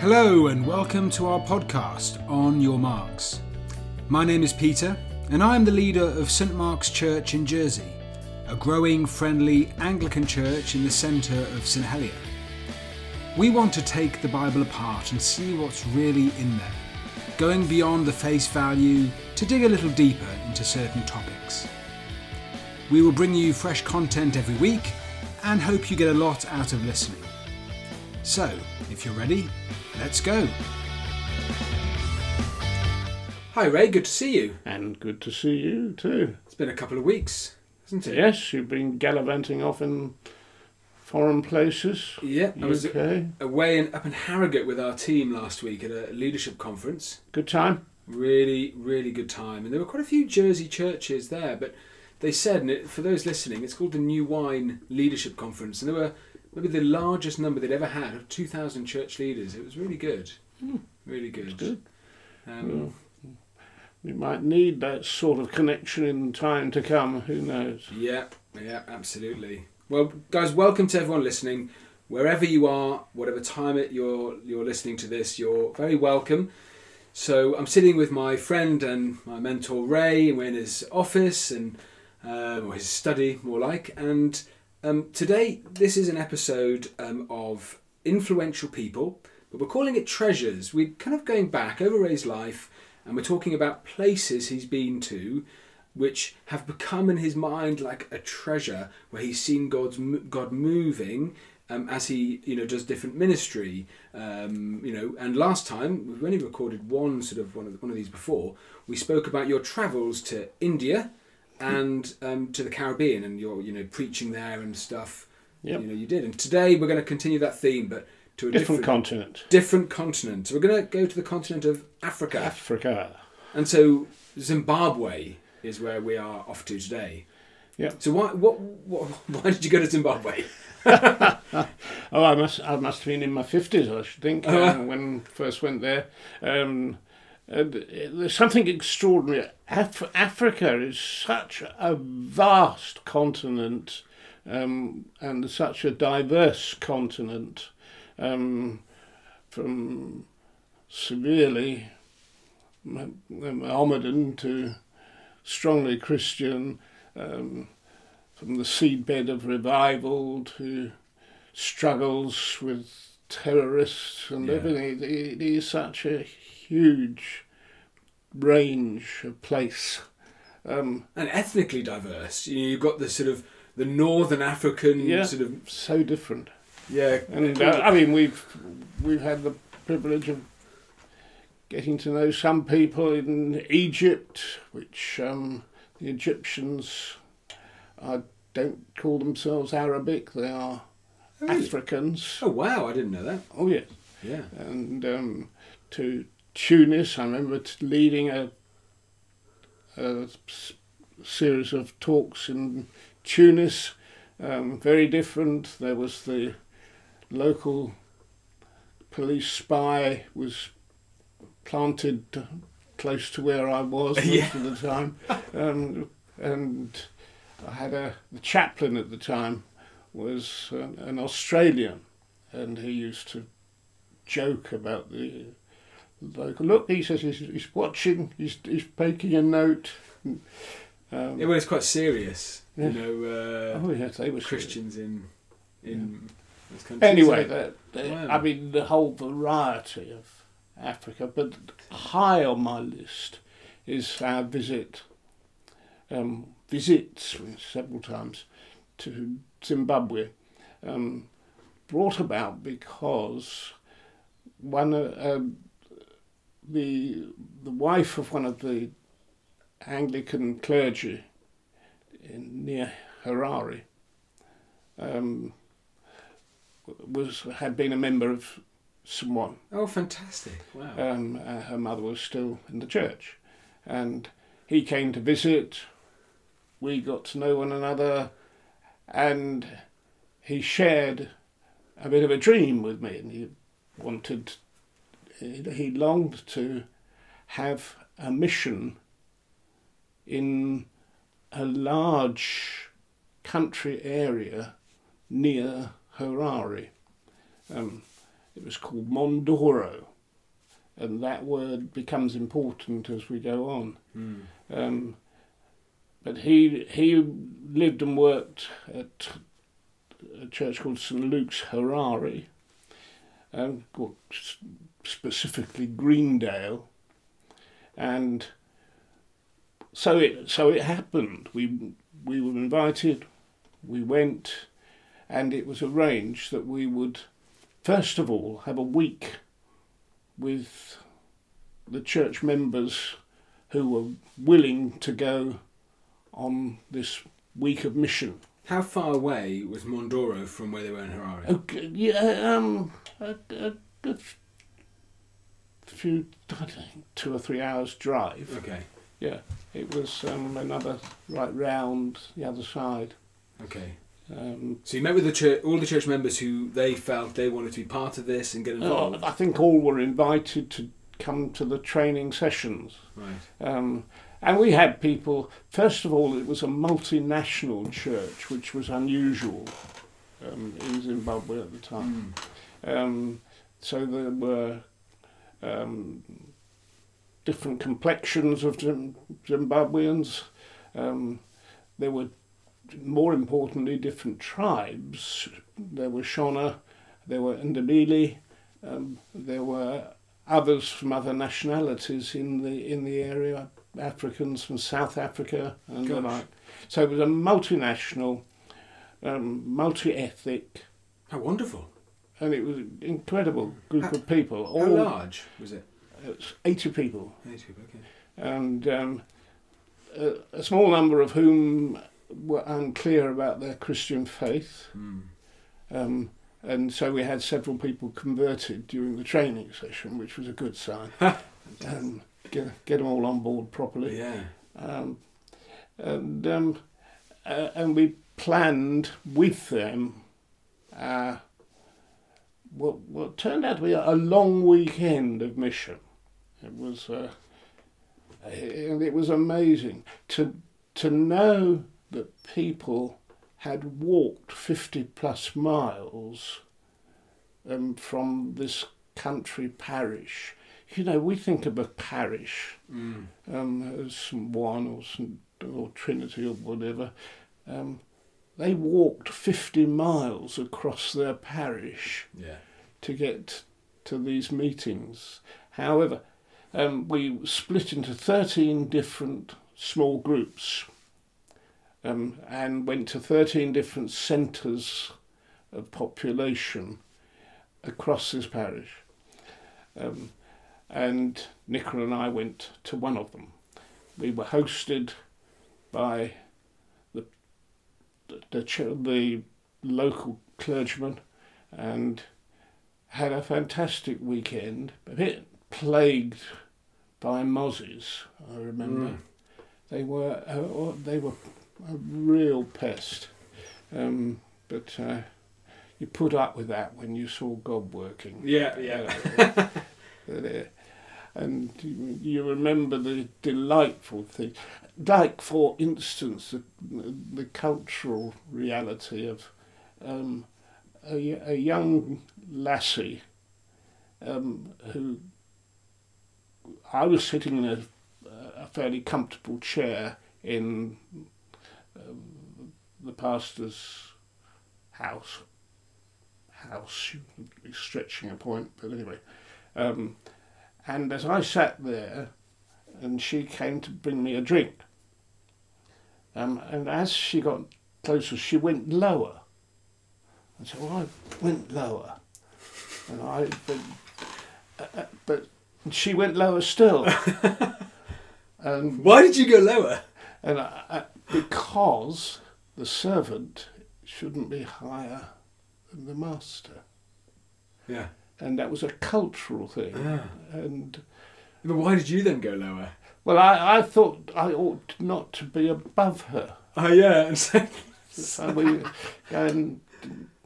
Hello, and welcome to our podcast, On Your Marks. My name is Peter, and I am the leader of St Mark's Church in Jersey, a growing, friendly Anglican church in the centre of St Helier. We want to take the Bible apart and see what's really in there, going beyond the face value to dig a little deeper into certain topics. We will bring you fresh content every week and hope you get a lot out of listening. So, if you're ready, let's go. Hi, Ray, good to see you. And good to see you too. It's been a couple of weeks, hasn't it? Yes, you've been gallivanting off in foreign places. Yeah, I was UK. away in, up in Harrogate with our team last week at a leadership conference. Good time. Really, really good time. And there were quite a few Jersey churches there, but they said, and it, for those listening, it's called the New Wine Leadership Conference. And there were maybe the largest number they'd ever had of 2,000 church leaders. It was really good. Really good. good. Um, Well, we might need that sort of connection in time to come. Who knows? Yeah, yeah, absolutely. Well, guys, welcome to everyone listening. Wherever you are, whatever time it you're you're listening to this, you're very welcome. So I'm sitting with my friend and my mentor Ray, we're in his office and um, or his study, more like. And um, today, this is an episode um, of influential people, but we're calling it treasures. We're kind of going back over Ray's life, and we're talking about places he's been to which have become in his mind like a treasure where he's seen God's God moving um, as he you know does different ministry um, you know and last time we've only recorded one sort of one of one of these before we spoke about your travels to India and um, to the Caribbean and your you know preaching there and stuff Yep. you know you did and today we're going to continue that theme but to a Different different continent. different continent so we're going to go to the continent of Africa Africa. and so Zimbabwe is where we are off to today. Yeah. So why what, what why did you go to Zimbabwe? Oh, I must. I must have been in my fifties, I should think, Oh, um, when first went there. Um, uh, there's something extraordinary. Af- Africa is such a vast continent, um, and such a diverse continent, um, from severely Mohammedan to strongly Christian. Um, from the seedbed of revival to struggles with terrorists and Yeah. everything. It, it is such a huge range of place. Um, And ethnically diverse. You know, you've got the sort of the northern African Yeah. sort of so different. yeah. And uh, I mean, we've we've had the privilege of getting to know some people in Egypt, which um, the Egyptians don't call themselves Arabic; they are Oh, really? Africans. oh wow, I didn't know that. Oh yes. Yeah. and um, to Tunis. I remember t- leading a, a series of talks in Tunis. Um, very different. There was the local police spy was planted close to where I was most Yeah. of the time, um, and I had a the chaplain at the time was an, an Australian, and he used to joke about the local. Look, he says he's, he's watching. He's he's making a note. Um, It was quite serious. Yeah. You know, uh, oh yes, they were Christians in in those countries. Anyway, So- that, that- Wow. I mean the whole variety of Africa, but high on my list is our visit, um, visits several times to Zimbabwe, um, brought about because one uh, um, the the wife of one of the Anglican clergy in, near Harare. Um, was had been a member of Samoan. oh, fantastic! Wow. Um, uh, her mother was still in the church, and he came to visit. We got to know one another, and he shared a bit of a dream with me, and he wanted, he longed to have a mission in a large country area near Harare. Um, it was called Mhondoro, and that word becomes important as we go on. Mm. Um, but he he lived and worked at a church called St Luke's Harare, um, called specifically Greendale, and so it so it happened. We we were invited, we went, and it was arranged that we would first of all have a week with the church members who were willing to go on this week of mission. How far away was Mhondoro from where they were in Harare? Okay, yeah, um, a, a few, I don't think, two or three hours drive. Okay, Yeah, it was um, another right round the other side. okay. Um, So you met with the church, all the church members who they felt they wanted to be part of this and get involved. uh, I think all were invited to come to the training sessions. right. Um, and we had people, first of all, it was a multinational church, which was unusual um, in Zimbabwe at the time. Mm. Um, so there were um, different complexions of Zimbabweans. Um, there were, more importantly, different tribes. There were Shona, there were Ndebele, um, there were others from other nationalities in the in the area, Africans from South Africa and the like. So it was a multinational, um, multi-ethnic How wonderful! And it was an incredible group How- of people. How All large was it? it was eighty people, Eight people, Okay. and um, a, a small number of whom were unclear about their Christian faith. Mm. Um, and so we had several people converted during the training session, which was a good sign. um, get, get them all on board properly. Yeah. Um, and um, uh, and we planned with them uh, what what turned out to be a long weekend of mission. It was uh, and it was amazing to to know that people had walked fifty plus miles um, from this country parish. You know, we think of a parish Mm. um, as St Ouen or St or Trinity or whatever, um, they walked 50 miles across their parish Yeah. to get to these meetings. However, um, we split into 13 different small groups um, and went to 13 different centres of population across this parish. Um, and Nicola and I went to one of them. We were hosted by the, the, ch- the local clergyman and had a fantastic weekend, a bit plagued by mozzies, I remember. Mm. They were uh, they were a real pest, um, but uh, you put up with that when you saw God working. Yeah, yeah. And you, you remember the delightful thing, like for instance the, the cultural reality of um, a, a young lassie um, who I was sitting in a, a fairly comfortable chair in um, the pastor's house. House, stretching a point, but anyway. Um, and as I sat there, and she came to bring me a drink, um, and as she got closer, she went lower. And so I went lower, and I, but, uh, uh, but she went lower still. and Why did you go lower? and I, I, because the servant shouldn't be higher than the master, Yeah. and that was a cultural thing. Ah. And But why did you then go lower? Well, I, I thought I ought not to be above her. Oh yeah. And so, So we going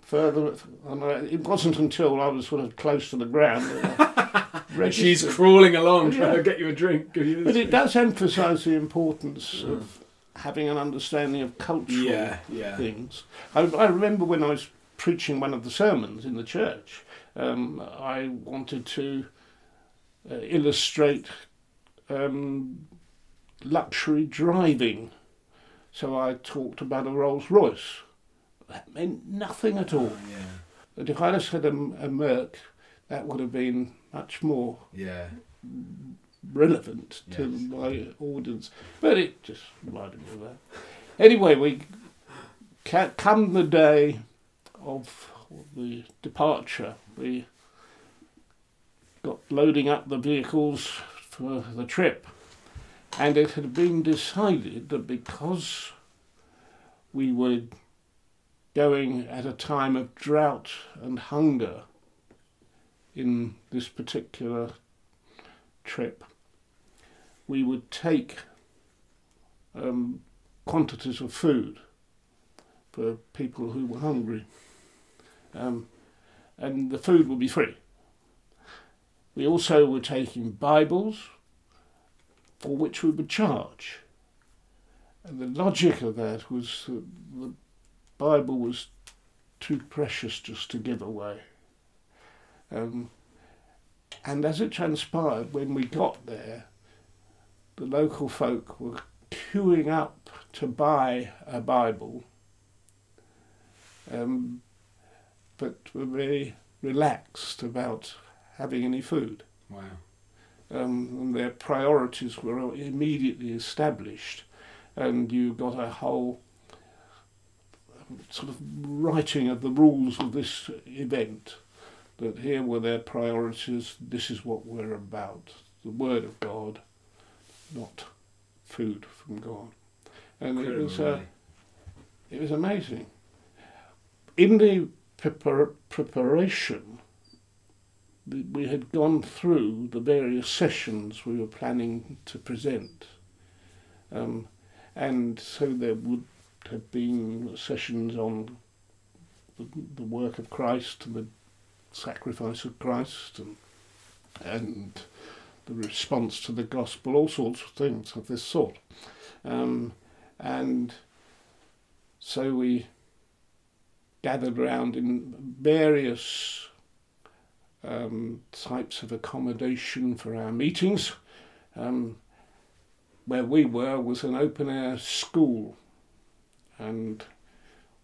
further, and I, it wasn't until I was sort of close to the ground that she's crawling along trying to get you a drink. you But it drink. does emphasise the importance of having an understanding of cultural Yeah, yeah. things. I, I remember when I was preaching one of the sermons in the church, um, I wanted to uh, illustrate um, luxury driving. So I talked about a Rolls Royce. That meant nothing at all. Oh, yeah. But if I'd have said a, a Merc, that would have been much more Yeah. relevant to Yes. my audience. But it just reminded me of that. Anyway, we ca- come the day of the departure. We got loading up the vehicles for the trip, and it had been decided that because we were going at a time of drought and hunger in this particular trip, we would take um, quantities of food for people who were hungry, um, and the food would be free. We also were taking Bibles for which we would charge. And the logic of that was that the Bible was too precious just to give away. Um, and as it transpired, when we got there, the local folk were queuing up to buy a Bible, um, but were very relaxed about having any food. Wow. Um, and their priorities were immediately established, and you got a whole um, sort of writing of the rules of this event. That here were their priorities. This is what we're about: the Word of God, not food from God. And it was uh, it was amazing. In the prepar- preparation, we had gone through the various sessions we were planning to present. Um, and so there would have been sessions on the, the work of Christ and the sacrifice of Christ and, and the response to the gospel, all sorts of things of this sort. Um, and so we gathered round in various um, types of accommodation for our meetings. Um, where we were was an open air school, and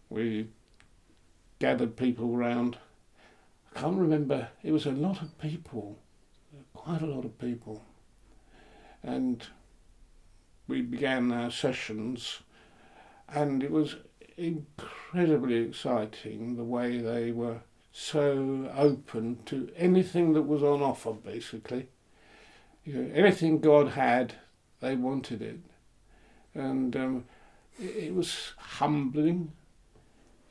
we gathered people round. I can't remember, it was a lot of people, quite a lot of people. And we began our sessions, and it was incredibly exciting the way they were so open to anything that was on offer, basically. You know, anything God had, they wanted it. And um, it, was humbling,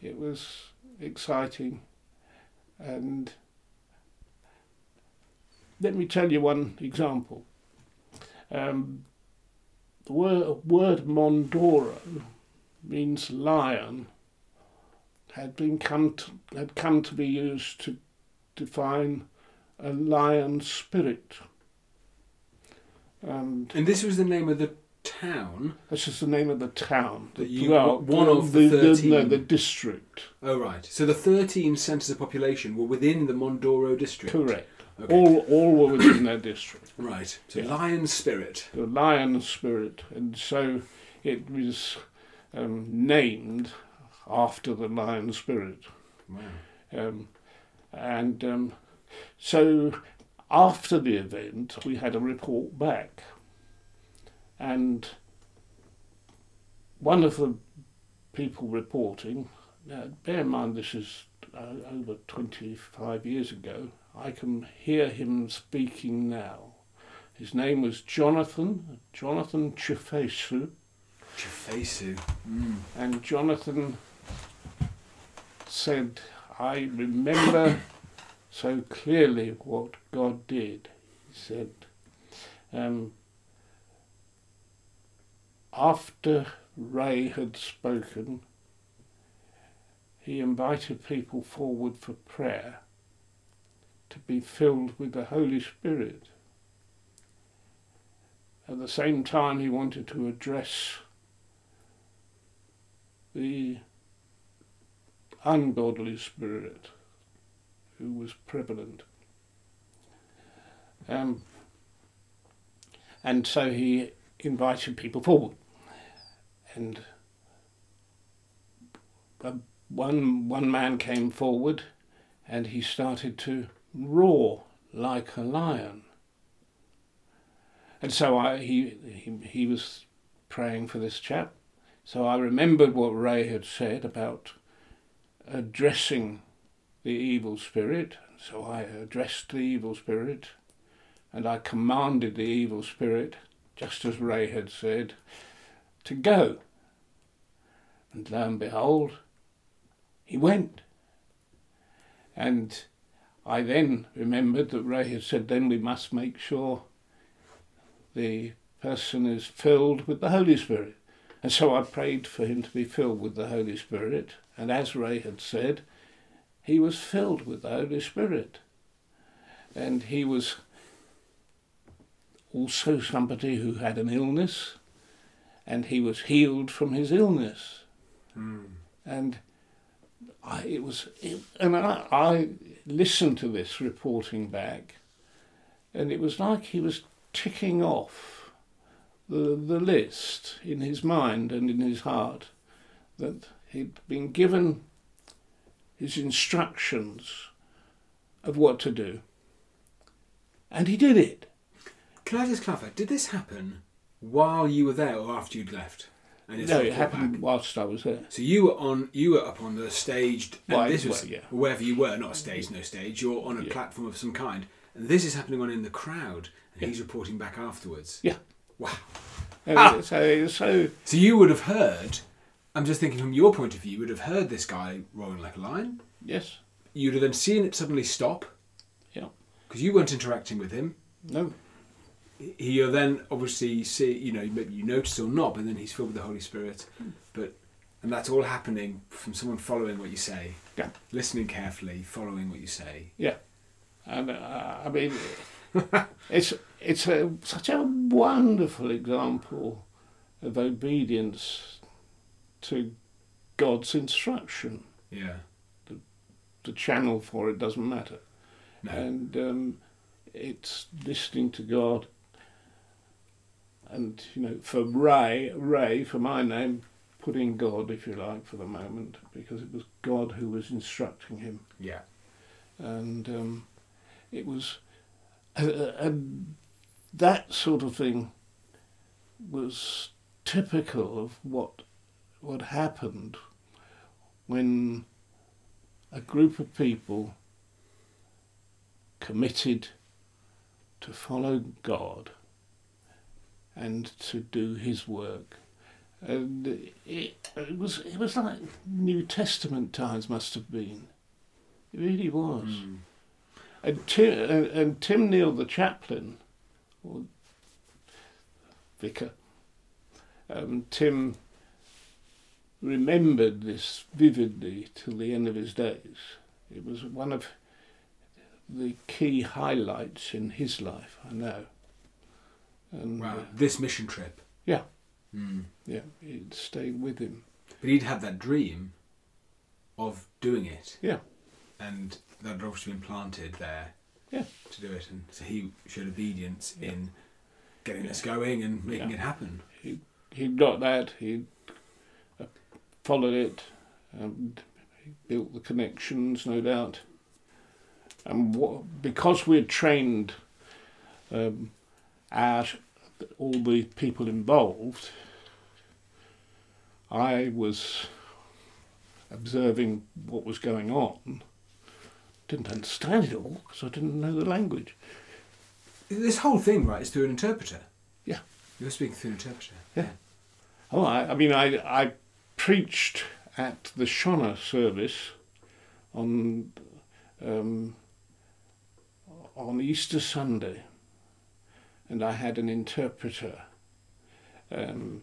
it was exciting, and let me tell you one example. Um, the word, word Mhondoro means lion had been come to, had come to be used to define a lion spirit. And And this was the name of the town. this is the name of the town. That you- well, one of the no, 13. the district. Oh, right. So the 13 centres of population were within the Mhondoro district. Correct. Okay. All all were within their district. Right. So Yeah. lion spirit. The lion spirit, and so it was um, named after the lion spirit. Wow. Um, and um, so after the event, we had a report back. And one of the people reporting, now bear in mind this is uh, over 25 years ago, I can hear him speaking now. His name was Jonathan, Jonathan Chifesu, Chifesu. Mm. and Jonathan said, I remember so clearly what God did. He said, um, after Ray had spoken, he invited people forward for prayer to be filled with the Holy Spirit. At the same time, he wanted to address the ungodly spirit who was prevalent. Um, and so he invited people forward. And uh, one, one man came forward and he started to roar like a lion. And so I, he, he, he was praying for this chap. So I remembered what Ray had said about addressing the evil spirit. So I addressed the evil spirit and I commanded the evil spirit, just as Ray had said, to go. And lo and behold, he went. And I then remembered that Ray had said, then we must make sure the person is filled with the Holy Spirit. And so I prayed for him to be filled with the Holy Spirit. And as Ray had said, he was filled with the Holy Spirit. And he was also somebody who had an illness, and he was healed from his illness. Mm. And I, it was, it, and I, I listened to this reporting back, and it was like he was ticking off the the list in his mind and in his heart that he'd been given his instructions of what to do, and he did it. Can I just clarify? Did this happen while you were there or after you'd left? And No, it happened back? whilst I was there. So you were on, you were up on the staged, and Well, this was well, yeah. wherever you were, not a stage, no stage. You're on a Yeah. platform of some kind, and this is happening on in the crowd, and Yeah. he's reporting back afterwards. Yeah. Wow. Ah! So, so So you would have heard. I'm just thinking from your point of view, you would have heard this guy roaring like a lion. yes, You'd have then seen it suddenly stop. Yeah. Because you weren't interacting with him. no, He'll then obviously see, you know, maybe you notice or not, but then he's filled with the Holy Spirit. But and that's all happening from someone following what you say, Yeah. listening carefully, following what you say. Yeah. And uh, I mean, it's it's a, such a wonderful example of obedience to God's instruction. Yeah. The the channel for it doesn't matter, No. and um, it's listening to God. And you know, for Ray, Ray, for my name, put in God, if you like, for the moment, because it was God who was instructing him. yeah. and um, it was uh, and that sort of thing was typical of what what happened when a group of people committed to follow God and to do His work. And it, it was it was like New Testament times must have been. It really was. Mm. And Tim, and, and Tim Neal, the chaplain, or vicar, um, Tim remembered this vividly till the end of his days. It was one of the key highlights in his life, I know. And Wow. uh, This mission trip. Yeah. Mm. yeah, it stayed with him. But he'd had that dream of doing it. Yeah. And that had obviously been planted there Yeah. to do it. And so he showed obedience Yeah. in getting this going and making Yeah. it happen. He'd got that, he followed it, and built the connections, no doubt. And what, because we'd trained um, our, all the people involved, I was observing what was going on. Didn't understand it all because I didn't know the language. This whole thing, right, is through an interpreter. Yeah. You're speaking through an interpreter. Yeah. Oh, I, I mean, I, I preached at the Shona service on um, on Easter Sunday, and I had an interpreter, um,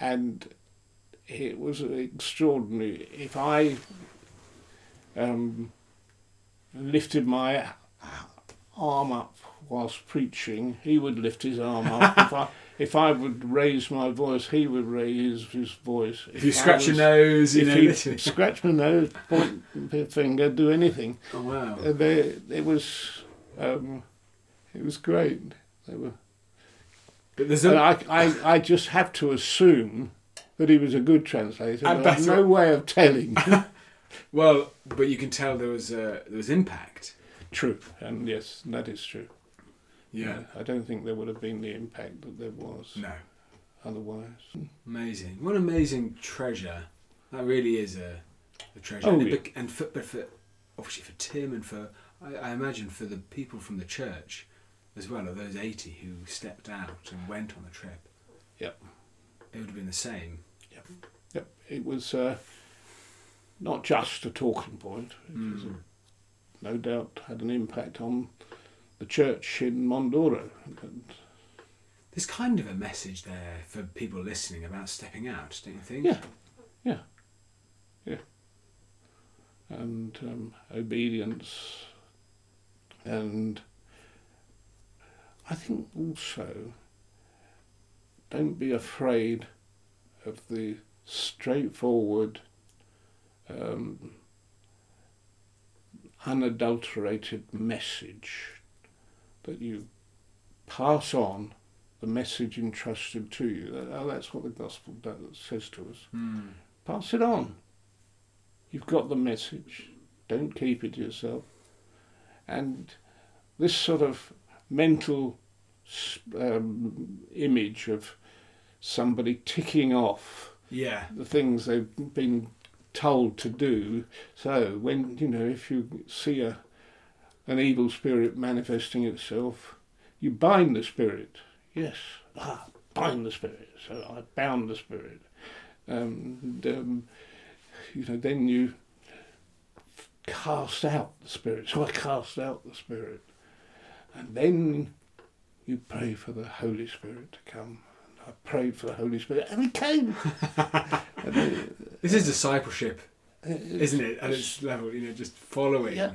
and it was extraordinary. If I um, lifted my arm up whilst preaching, he would lift his arm up. if, I, if I would raise my voice, he would raise his voice. If you I scratch your nose, you if know. scratch my nose, point a finger, do anything. Oh wow. Uh, they, it was, um, it was great. They were. But there's And I, I, I just have to assume that he was a good translator. And but no way of telling. well, but you can tell there was uh, there was impact. true, and yes, that is true. Yeah. I don't think there would have been the impact that there was No. otherwise. Amazing. What an amazing treasure. That really is a, a treasure. Oh, and, it yeah. and for, but for obviously for Tim and for I, I imagine for the people from the church as well, of those eighty who stepped out and went on the trip. Yep. It would have been the same. Yep, Yep. it was uh, not just a talking point. It was, Mm. no doubt had an impact on the church in Mhondoro. And There's kind of a message there for people listening about stepping out, don't you think? Yeah. Yeah. Yeah. And um, obedience. And I think also don't be afraid of the straightforward, um, unadulterated message that you pass on the message entrusted to you. That- oh, That's what the gospel does, says to us. Mm. Pass it on. You've got the message. Don't keep it to yourself. And this sort of mental um, image of somebody ticking off Yeah. the things they've been told to do. So when you know, if you see a an evil spirit manifesting itself, you bind the spirit. Yes, ah, bind the spirit. So I bound the spirit. Um, and, um, you know, then you cast out the spirit. So I cast out the spirit, and then you pray for the Holy Spirit to come. I prayed for the Holy Spirit, and he came. And it- This is discipleship, isn't it? At its level, you know, just following. Yeah.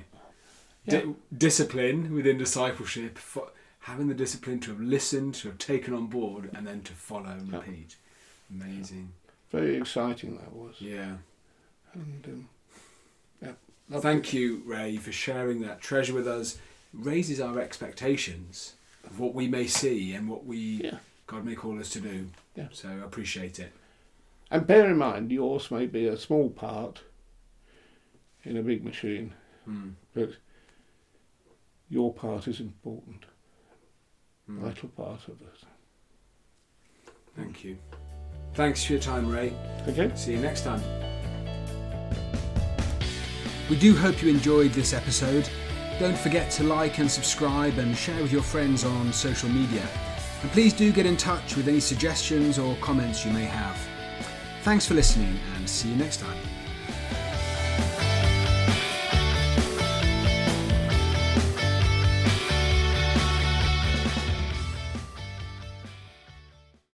Di- discipline within discipleship, fo- having the discipline to have listened, to have taken on board, and then to follow and Yeah. repeat. Amazing. Very exciting that was. Yeah. And, um, yeah, Thank you, Ray, for sharing that treasure with us. Raises our expectations of what we may see and what we Yeah. God may call us to do. Yeah. So I appreciate it. And bear in mind, yours may be a small part in a big machine, Mm. but your part is important, Mm. vital part of it. Thank you. Thanks for your time, Ray. Okay? See you next time. We do hope you enjoyed this episode. Don't forget to like and subscribe and share with your friends on social media. And please do get in touch with any suggestions or comments you may have. Thanks for listening and see you next time.